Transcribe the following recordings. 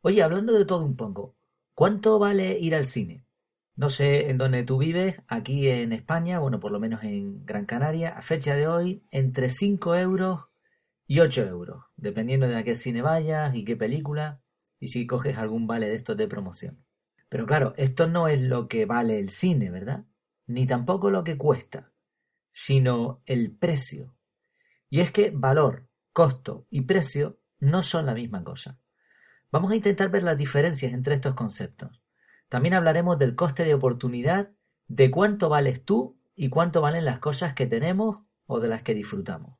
Oye, hablando de todo un poco, ¿cuánto vale ir al cine? No sé en dónde tú vives, aquí en España, bueno, por lo menos en Gran Canaria, a fecha de hoy, entre 5 euros y 8 euros, dependiendo de a qué cine vayas y qué película, y si coges algún vale de estos de promoción. Pero claro, esto no es lo que vale el cine, ¿verdad? Ni tampoco lo que cuesta, sino el precio. Y es que valor, costo y precio no son la misma cosa. Vamos a intentar ver las diferencias entre estos conceptos. También hablaremos del coste de oportunidad, de cuánto vales tú y cuánto valen las cosas que tenemos o de las que disfrutamos.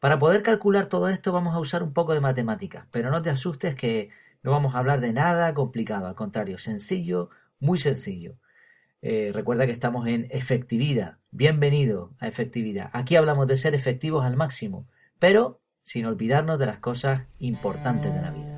Para poder calcular todo esto vamos a usar un poco de matemáticas, pero no te asustes que no vamos a hablar de nada complicado, al contrario, sencillo, muy sencillo. Eh, recuerda que estamos en efectividad. Bienvenido a efectividad. Aquí hablamos de ser efectivos al máximo, pero sin olvidarnos de las cosas importantes de la vida.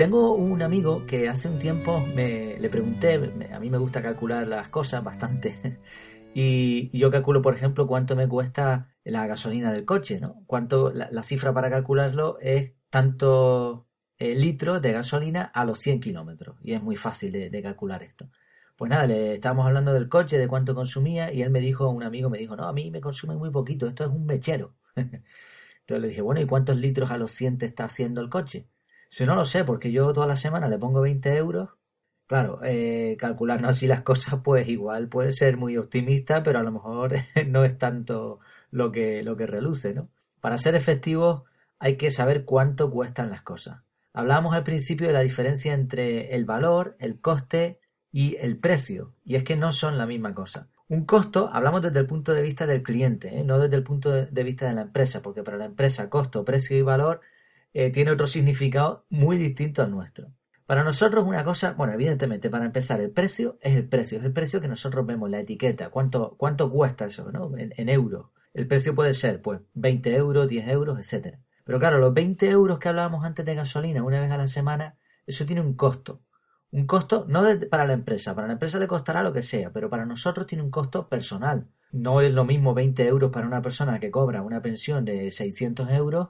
Tengo un amigo que hace un tiempo me, le pregunté, a mí me gusta calcular las cosas bastante, y, yo calculo, por ejemplo, cuánto me cuesta la gasolina del coche, ¿no? Cuánto, la, cifra para calcularlo es tanto eh, litros de gasolina a los 100 kilómetros, y es muy fácil de, calcular esto. Pues nada, le estábamos hablando del coche, de cuánto consumía, y él me dijo, un amigo me dijo, no, a mí me consume muy poquito, esto es un mechero. Entonces le dije, bueno, ¿y cuántos litros a los 100 te está haciendo el coche? Si no lo sé, porque yo toda la semana le pongo 20 euros. Claro, eh, calculando así las cosas, pues igual puede ser muy optimista, pero a lo mejor no es tanto lo que, lo que reluce, ¿no? Para ser efectivos hay que saber cuánto cuestan las cosas. Hablábamos al principio de la diferencia entre el valor, el coste y el precio, y es que no son la misma cosa. Un costo, hablamos desde el punto de vista del cliente, ¿eh? no desde el punto de vista de la empresa, porque para la empresa costo, precio y valor eh, tiene otro significado muy distinto al nuestro. Para nosotros una cosa, bueno, evidentemente, para empezar, el precio es el precio, es el precio que nosotros vemos en la etiqueta, cuánto, cuánto cuesta eso, ¿no? En, euros. El precio puede ser, pues, 20 euros, 10 euros, etcétera. Pero claro, los 20 euros que hablábamos antes de gasolina una vez a la semana, eso tiene un costo. Un costo no para la empresa, para la empresa le costará lo que sea, pero para nosotros tiene un costo personal. No es lo mismo 20 euros para una persona que cobra una pensión de 600 euros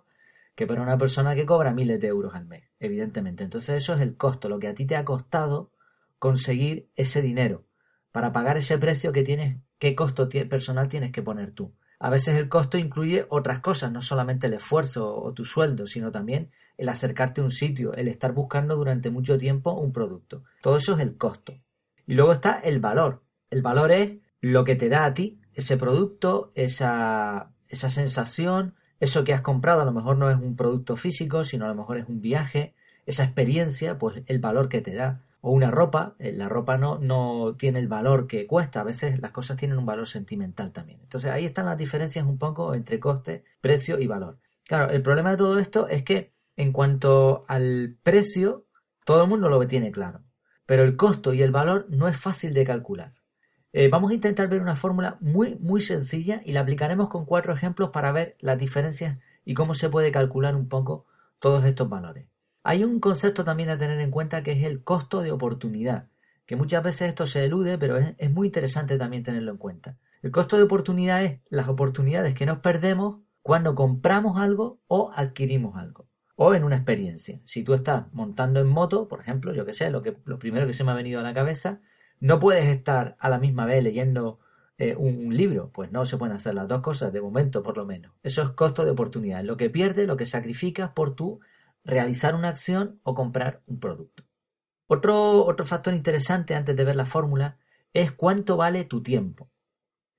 que para una persona que cobra miles de euros al mes, evidentemente. Entonces eso es el costo, lo que a ti te ha costado conseguir ese dinero para pagar ese precio que tienes, qué costo personal tienes que poner tú. A veces el costo incluye otras cosas, no solamente el esfuerzo o tu sueldo, sino también el acercarte a un sitio, el estar buscando durante mucho tiempo un producto. Todo eso es el costo. Y luego está el valor. El valor es lo que te da a ti ese producto, esa, esa sensación, eso que has comprado a lo mejor no es un producto físico, sino a lo mejor es un viaje, esa experiencia, pues el valor que te da. O una ropa, eh, la ropa no, no tiene el valor que cuesta, a veces las cosas tienen un valor sentimental también. Entonces ahí están las diferencias un poco entre coste, precio y valor. Claro, el problema de todo esto es que en cuanto al precio, todo el mundo lo tiene claro, pero el costo y el valor no es fácil de calcular. Eh, vamos a intentar ver una fórmula muy, muy sencilla y la aplicaremos con cuatro ejemplos para ver las diferencias y cómo se puede calcular un poco todos estos valores. Hay un concepto también a tener en cuenta que es el costo de oportunidad, que muchas veces esto se elude, pero es, es muy interesante también tenerlo en cuenta. El costo de oportunidad es las oportunidades que nos perdemos cuando compramos algo o adquirimos algo o en una experiencia. Si tú estás montando en moto, por ejemplo, yo que sé, lo, que, lo primero que se me ha venido a la cabeza no puedes estar a la misma vez leyendo eh, un, libro, pues no se pueden hacer las dos cosas de momento por lo menos. Eso es costo de oportunidad, lo que pierdes, lo que sacrificas por tú realizar una acción o comprar un producto. Otro, otro factor interesante antes de ver la fórmula es cuánto vale tu tiempo.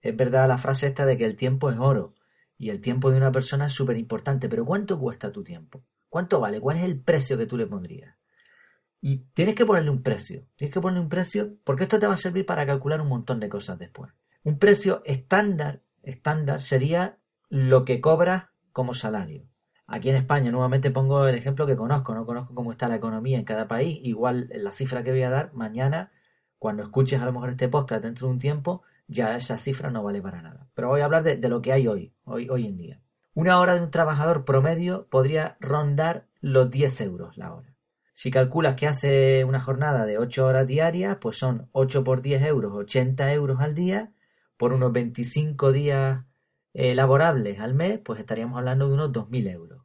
Es verdad la frase esta de que el tiempo es oro y el tiempo de una persona es súper importante, pero ¿cuánto cuesta tu tiempo? ¿Cuánto vale? ¿Cuál es el precio que tú le pondrías? Y tienes que ponerle un precio. Tienes que ponerle un precio porque esto te va a servir para calcular un montón de cosas después. Un precio estándar, estándar sería lo que cobras como salario. Aquí en España, nuevamente pongo el ejemplo que conozco, no conozco cómo está la economía en cada país. Igual la cifra que voy a dar mañana, cuando escuches a lo mejor este podcast dentro de un tiempo, ya esa cifra no vale para nada. Pero voy a hablar de, lo que hay hoy, hoy, hoy en día. Una hora de un trabajador promedio podría rondar los 10 euros la hora. Si calculas que hace una jornada de 8 horas diarias, pues son 8 por 10 euros, 80 euros al día, por unos 25 días eh, laborables al mes, pues estaríamos hablando de unos 2.000 euros.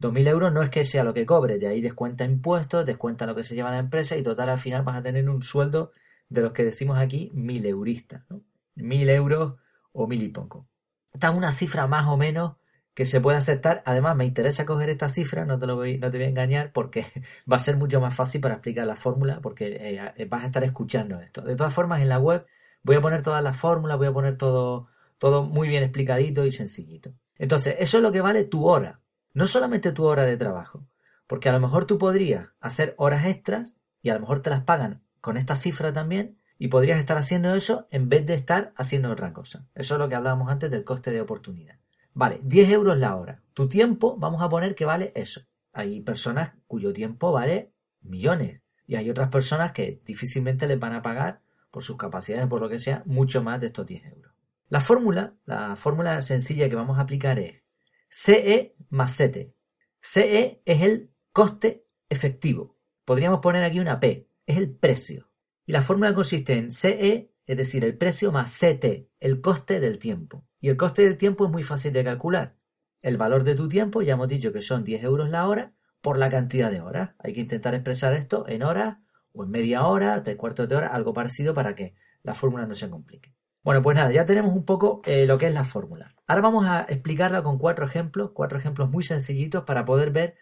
2.000 euros no es que sea lo que cobre, de ahí descuenta impuestos, descuenta lo que se lleva la empresa y total al final vas a tener un sueldo de los que decimos aquí 1.000 euristas, ¿no? 1.000 euros o mil y poco. Esta es una cifra más o menos que se puede aceptar. Además, me interesa coger esta cifra, no te, lo voy, a engañar, porque va a ser mucho más fácil para explicar la fórmula, porque eh, vas a estar escuchando esto. De todas formas, en la web voy a poner todas las fórmulas, voy a poner todo, todo muy bien explicadito y sencillito. Entonces, eso es lo que vale tu hora, no solamente tu hora de trabajo, porque a lo mejor tú podrías hacer horas extras y a lo mejor te las pagan con esta cifra también y podrías estar haciendo eso en vez de estar haciendo otra cosa. Eso es lo que hablábamos antes del coste de oportunidad. Vale, 10 euros la hora. Tu tiempo, vamos a poner que vale eso. Hay personas cuyo tiempo vale millones. Y hay otras personas que difícilmente les van a pagar, por sus capacidades, por lo que sea, mucho más de estos 10 euros. La fórmula, la fórmula sencilla que vamos a aplicar es CE más CT. CE es el coste efectivo. Podríamos poner aquí una P, es el precio. Y la fórmula consiste en CE, es decir, el precio más CT, el coste del tiempo. Y el coste del tiempo es muy fácil de calcular. El valor de tu tiempo, ya hemos dicho que son 10 euros la hora, por la cantidad de horas. Hay que intentar expresar esto en horas o en media hora, tres cuartos de hora, algo parecido para que la fórmula no se complique. Bueno, pues nada, ya tenemos un poco eh, lo que es la fórmula. Ahora vamos a explicarla con cuatro ejemplos, cuatro ejemplos muy sencillitos para poder ver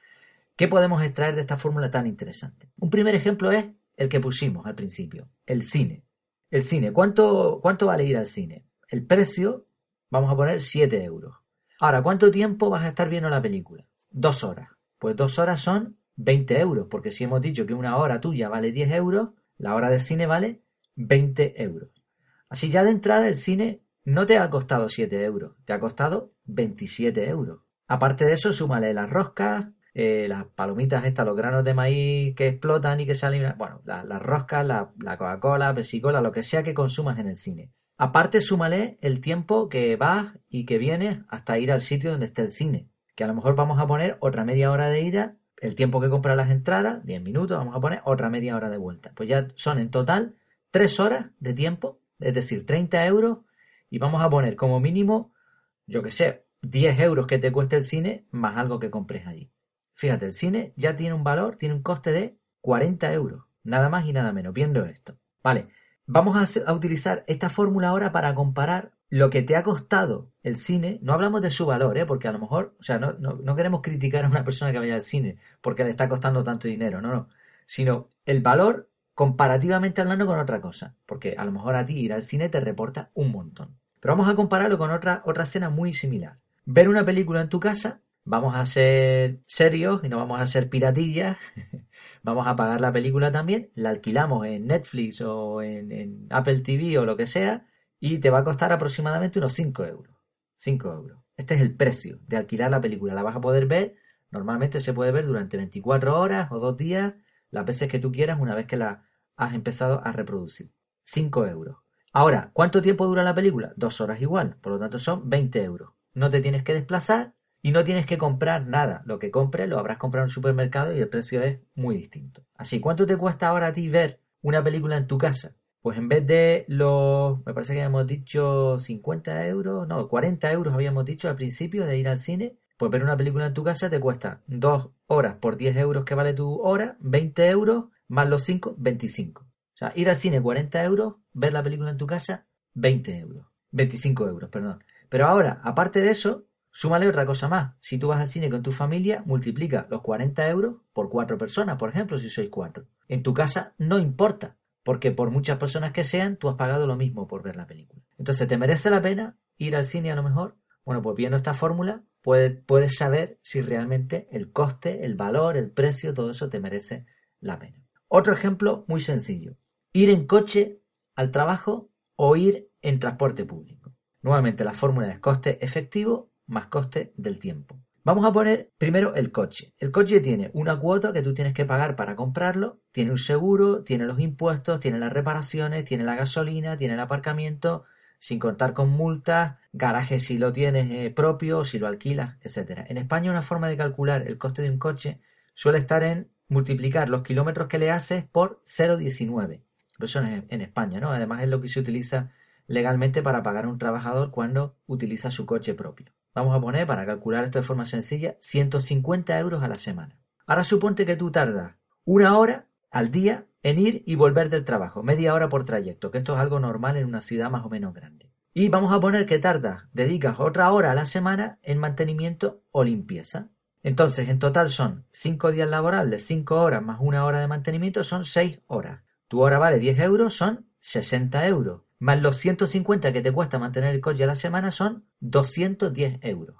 qué podemos extraer de esta fórmula tan interesante. Un primer ejemplo es el que pusimos al principio, el cine. El cine, ¿cuánto, cuánto vale ir al cine? El precio Vamos a poner 7 euros. Ahora, ¿cuánto tiempo vas a estar viendo la película? Dos horas. Pues dos horas son 20 euros, porque si hemos dicho que una hora tuya vale 10 euros, la hora de cine vale 20 euros. Así ya de entrada el cine no te ha costado 7 euros, te ha costado 27 euros. Aparte de eso, súmale las roscas, eh, las palomitas estas, los granos de maíz que explotan y que salen, bueno, las roscas, la, la Coca-Cola, pesicola, lo que sea que consumas en el cine. Aparte, súmale el tiempo que vas y que vienes hasta ir al sitio donde esté el cine. Que a lo mejor vamos a poner otra media hora de ida, el tiempo que comprar las entradas, 10 minutos, vamos a poner otra media hora de vuelta. Pues ya son en total 3 horas de tiempo, es decir, 30 euros, y vamos a poner como mínimo, yo que sé, 10 euros que te cueste el cine más algo que compres allí. Fíjate, el cine ya tiene un valor, tiene un coste de 40 euros, nada más y nada menos, viendo esto. Vale, Vamos a, utilizar esta fórmula ahora para comparar lo que te ha costado el cine. No hablamos de su valor, ¿eh? porque a lo mejor, o sea, no, no, queremos criticar a una persona que vaya al cine porque le está costando tanto dinero, no, no. Sino el valor comparativamente hablando con otra cosa. Porque a lo mejor a ti ir al cine te reporta un montón. Pero vamos a compararlo con otra, otra escena muy similar. Ver una película en tu casa, vamos a ser serios y no vamos a ser piratillas. vamos a pagar la película también, la alquilamos en Netflix o en, Apple TV o lo que sea y te va a costar aproximadamente unos 5 euros. 5 euros. Este es el precio de alquilar la película. La vas a poder ver, normalmente se puede ver durante 24 horas o dos días, las veces que tú quieras una vez que la has empezado a reproducir. 5 euros. Ahora, ¿cuánto tiempo dura la película? Dos horas igual, por lo tanto son 20 euros. No te tienes que desplazar y no tienes que comprar nada. Lo que compres lo habrás comprado en un supermercado y el precio es muy distinto. Así, ¿cuánto te cuesta ahora a ti ver una película en tu casa? Pues en vez de los, me parece que habíamos dicho 50 euros, no, 40 euros habíamos dicho al principio de ir al cine, pues ver una película en tu casa te cuesta 2 horas por 10 euros que vale tu hora, 20 euros, más los 5, 25. O sea, ir al cine 40 euros, ver la película en tu casa, 20 euros. 25 euros, perdón. Pero ahora, aparte de eso, Súmale otra cosa más. Si tú vas al cine con tu familia, multiplica los 40 euros por cuatro personas, por ejemplo, si sois cuatro. En tu casa no importa, porque por muchas personas que sean, tú has pagado lo mismo por ver la película. Entonces, ¿te merece la pena ir al cine a lo mejor? Bueno, pues viendo esta fórmula, puedes, puedes saber si realmente el coste, el valor, el precio, todo eso te merece la pena. Otro ejemplo muy sencillo. Ir en coche al trabajo o ir en transporte público. Nuevamente la fórmula es coste efectivo más coste del tiempo. Vamos a poner primero el coche. El coche tiene una cuota que tú tienes que pagar para comprarlo, tiene un seguro, tiene los impuestos, tiene las reparaciones, tiene la gasolina, tiene el aparcamiento, sin contar con multas, garaje si lo tienes eh, propio, si lo alquilas, etc. En España una forma de calcular el coste de un coche suele estar en multiplicar los kilómetros que le haces por 0,19. Eso en, en España, ¿no? Además es lo que se utiliza legalmente para pagar a un trabajador cuando utiliza su coche propio. Vamos a poner, para calcular esto de forma sencilla, 150 euros a la semana. Ahora suponte que tú tardas una hora al día en ir y volver del trabajo, media hora por trayecto, que esto es algo normal en una ciudad más o menos grande. Y vamos a poner que tardas, dedicas otra hora a la semana en mantenimiento o limpieza. Entonces, en total son 5 días laborables, 5 horas más una hora de mantenimiento, son 6 horas. Tu hora vale 10 euros, son 60 euros. Más los 150 que te cuesta mantener el coche a la semana son 210 euros.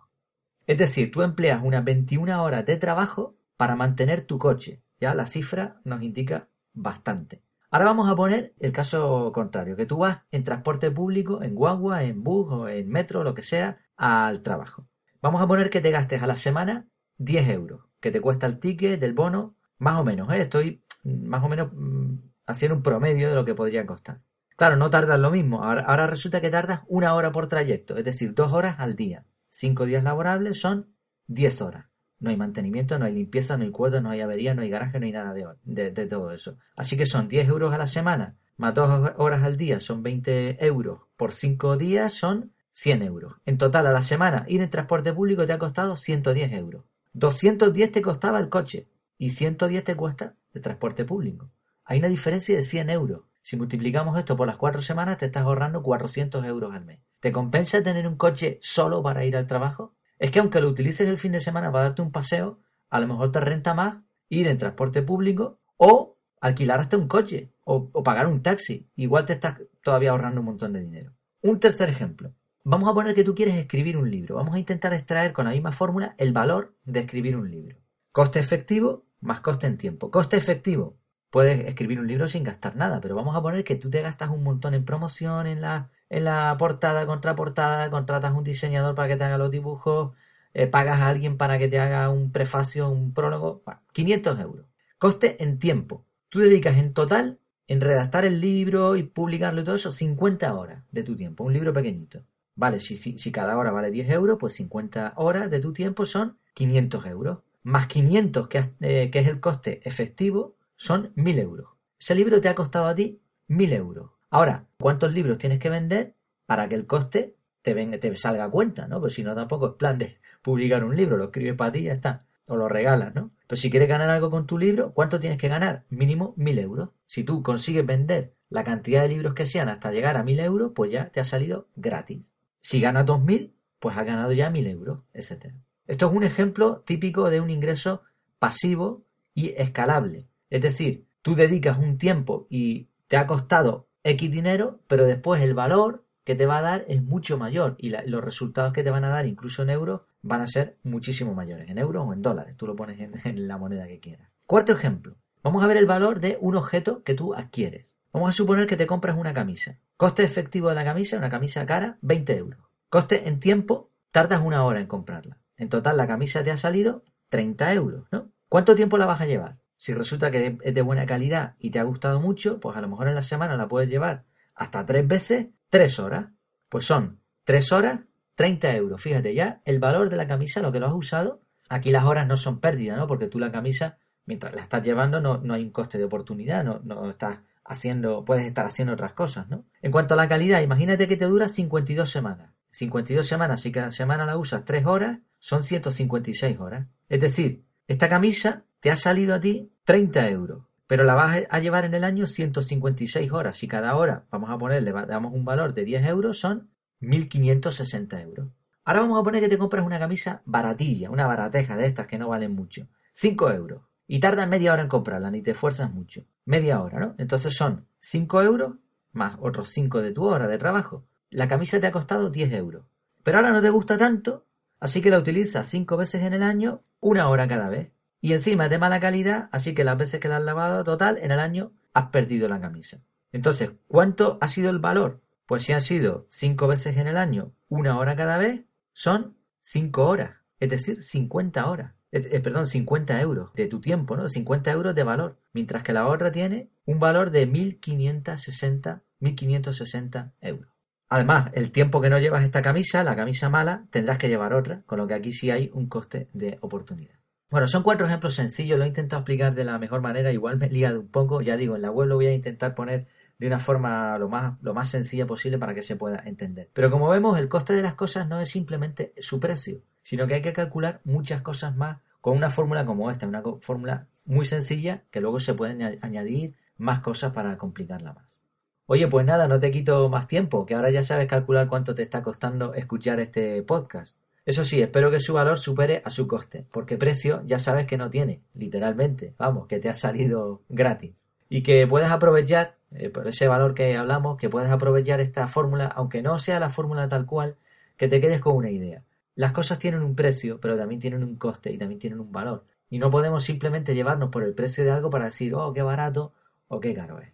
Es decir, tú empleas unas 21 horas de trabajo para mantener tu coche. Ya la cifra nos indica bastante. Ahora vamos a poner el caso contrario, que tú vas en transporte público, en guagua, en bus o en metro, lo que sea, al trabajo. Vamos a poner que te gastes a la semana 10 euros, que te cuesta el ticket del bono, más o menos, ¿eh? estoy más o menos mm, haciendo un promedio de lo que podría costar. Claro, no tardas lo mismo, ahora, resulta que tardas una hora por trayecto, es decir, dos horas al día. Cinco días laborables son 10 horas. No hay mantenimiento, no hay limpieza, no hay cuotas, no hay avería, no hay garaje, no hay nada de, de, todo eso. Así que son 10 euros a la semana, más dos horas al día son 20 euros. Por 5 días son 100 euros. En total a la semana ir en transporte público te ha costado 110 euros. 210 te costaba el coche y 110 te cuesta el transporte público. Hay una diferencia de 100 euros. Si multiplicamos esto por las 4 semanas te estás ahorrando 400 euros al mes. ¿Te compensa tener un coche solo para ir al trabajo? es que aunque lo utilices el fin de semana para darte un paseo, a lo mejor te renta más ir en transporte público o alquilar hasta un coche o, pagar un taxi. Igual te estás todavía ahorrando un montón de dinero. Un tercer ejemplo. Vamos a poner que tú quieres escribir un libro. Vamos a intentar extraer con la misma fórmula el valor de escribir un libro. Coste efectivo más coste en tiempo. Coste efectivo. Puedes escribir un libro sin gastar nada, pero vamos a poner que tú te gastas un montón en promoción, en la en la portada, contraportada, contratas un diseñador para que te haga los dibujos, eh, pagas a alguien para que te haga un prefacio, un prólogo, 500 euros. Coste en tiempo. Tú dedicas en total, en redactar el libro y publicarlo y todo eso, 50 horas de tu tiempo, un libro pequeñito. Vale, si, si, si cada hora vale 10 euros, pues 50 horas de tu tiempo son 500 euros. Más 500, que, eh, que es el coste efectivo, son 1000 euros. Ese libro te ha costado a ti 1000 euros. Ahora, ¿cuántos libros tienes que vender para que el coste te, te salga a cuenta, ¿no? Pues si no, tampoco es plan de publicar un libro, lo escribes para ti y ya está. O lo regalas, ¿no? Pero si quieres ganar algo con tu libro, ¿cuánto tienes que ganar? Mínimo mil euros. Si tú consigues vender la cantidad de libros que sean hasta llegar a mil euros, pues ya te ha salido gratis. Si ganas dos mil, pues has ganado ya mil euros, etc. Esto es un ejemplo típico de un ingreso pasivo y escalable. Es decir, tú dedicas un tiempo y te ha costado X dinero, pero después el valor que te va a dar es mucho mayor y los resultados que te van a dar, incluso en euros, van a ser muchísimo mayores, en euros o en dólares. Tú lo pones en, la moneda que quieras. Cuarto ejemplo. Vamos a ver el valor de un objeto que tú adquieres. Vamos a suponer que te compras una camisa. Coste efectivo de la camisa, una camisa cara, 20 euros. Coste en tiempo, tardas una hora en comprarla. En total la camisa te ha salido 30 euros, ¿no? ¿Cuánto tiempo la vas a llevar? Si resulta que es de buena calidad y te ha gustado mucho, pues a lo mejor en la semana la puedes llevar hasta tres veces, tres horas. Pues son tres horas, 30 euros. Fíjate ya el valor de la camisa, lo que lo has usado. Aquí las horas no son pérdidas, ¿no? Porque tú la camisa, mientras la estás llevando, no, no hay un coste de oportunidad, no, no estás haciendo, puedes estar haciendo otras cosas, ¿no? En cuanto a la calidad, imagínate que te dura 52 semanas. 52 semanas, si cada semana la usas 3 horas, son 156 horas. Es decir, esta camisa te ha salido a ti 30 euros, pero la vas a llevar en el año 156 horas. y cada hora, vamos a ponerle, damos un valor de 10 euros, son 1.560 euros. Ahora vamos a poner que te compras una camisa baratilla, una barateja de estas que no valen mucho. 5 euros. Y tardas media hora en comprarla, ni te esfuerzas mucho. Media hora, ¿no? Entonces son 5 euros más otros 5 de tu hora de trabajo. La camisa te ha costado 10 euros. Pero ahora no te gusta tanto, así que la utilizas 5 veces en el año, una hora cada vez. Y encima es de mala calidad, así que las veces que la has lavado total en el año has perdido la camisa. Entonces, ¿cuánto ha sido el valor? Pues si han sido cinco veces en el año, una hora cada vez, son cinco horas. Es decir, 50 horas. Eh, perdón, 50 euros de tu tiempo, ¿no? 50 euros de valor. Mientras que la otra tiene un valor de 1.560, 1.560 euros. Además, el tiempo que no llevas esta camisa, la camisa mala, tendrás que llevar otra, con lo que aquí sí hay un coste de oportunidad. Bueno, son cuatro ejemplos sencillos, lo he intentado explicar de la mejor manera, igual me he liado un poco, ya digo, en la web lo voy a intentar poner de una forma lo más, lo más sencilla posible para que se pueda entender. Pero como vemos, el coste de las cosas no es simplemente su precio, sino que hay que calcular muchas cosas más con una fórmula como esta, una fórmula muy sencilla que luego se pueden añadir más cosas para complicarla más. Oye, pues nada, no te quito más tiempo, que ahora ya sabes calcular cuánto te está costando escuchar este podcast. Eso sí, espero que su valor supere a su coste, porque precio ya sabes que no tiene, literalmente, vamos, que te ha salido gratis. Y que puedes aprovechar, eh, por ese valor que hablamos, que puedes aprovechar esta fórmula, aunque no sea la fórmula tal cual, que te quedes con una idea. Las cosas tienen un precio, pero también tienen un coste y también tienen un valor. Y no podemos simplemente llevarnos por el precio de algo para decir, oh, qué barato o qué caro es.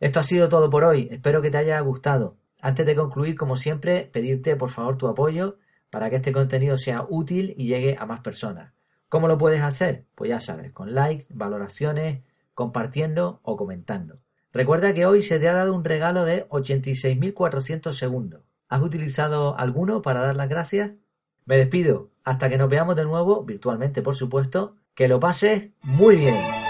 Esto ha sido todo por hoy, espero que te haya gustado. Antes de concluir, como siempre, pedirte por favor tu apoyo para que este contenido sea útil y llegue a más personas. ¿Cómo lo puedes hacer? Pues ya sabes, con likes, valoraciones, compartiendo o comentando. Recuerda que hoy se te ha dado un regalo de 86.400 segundos. ¿Has utilizado alguno para dar las gracias? Me despido. Hasta que nos veamos de nuevo, virtualmente por supuesto. Que lo pases muy bien.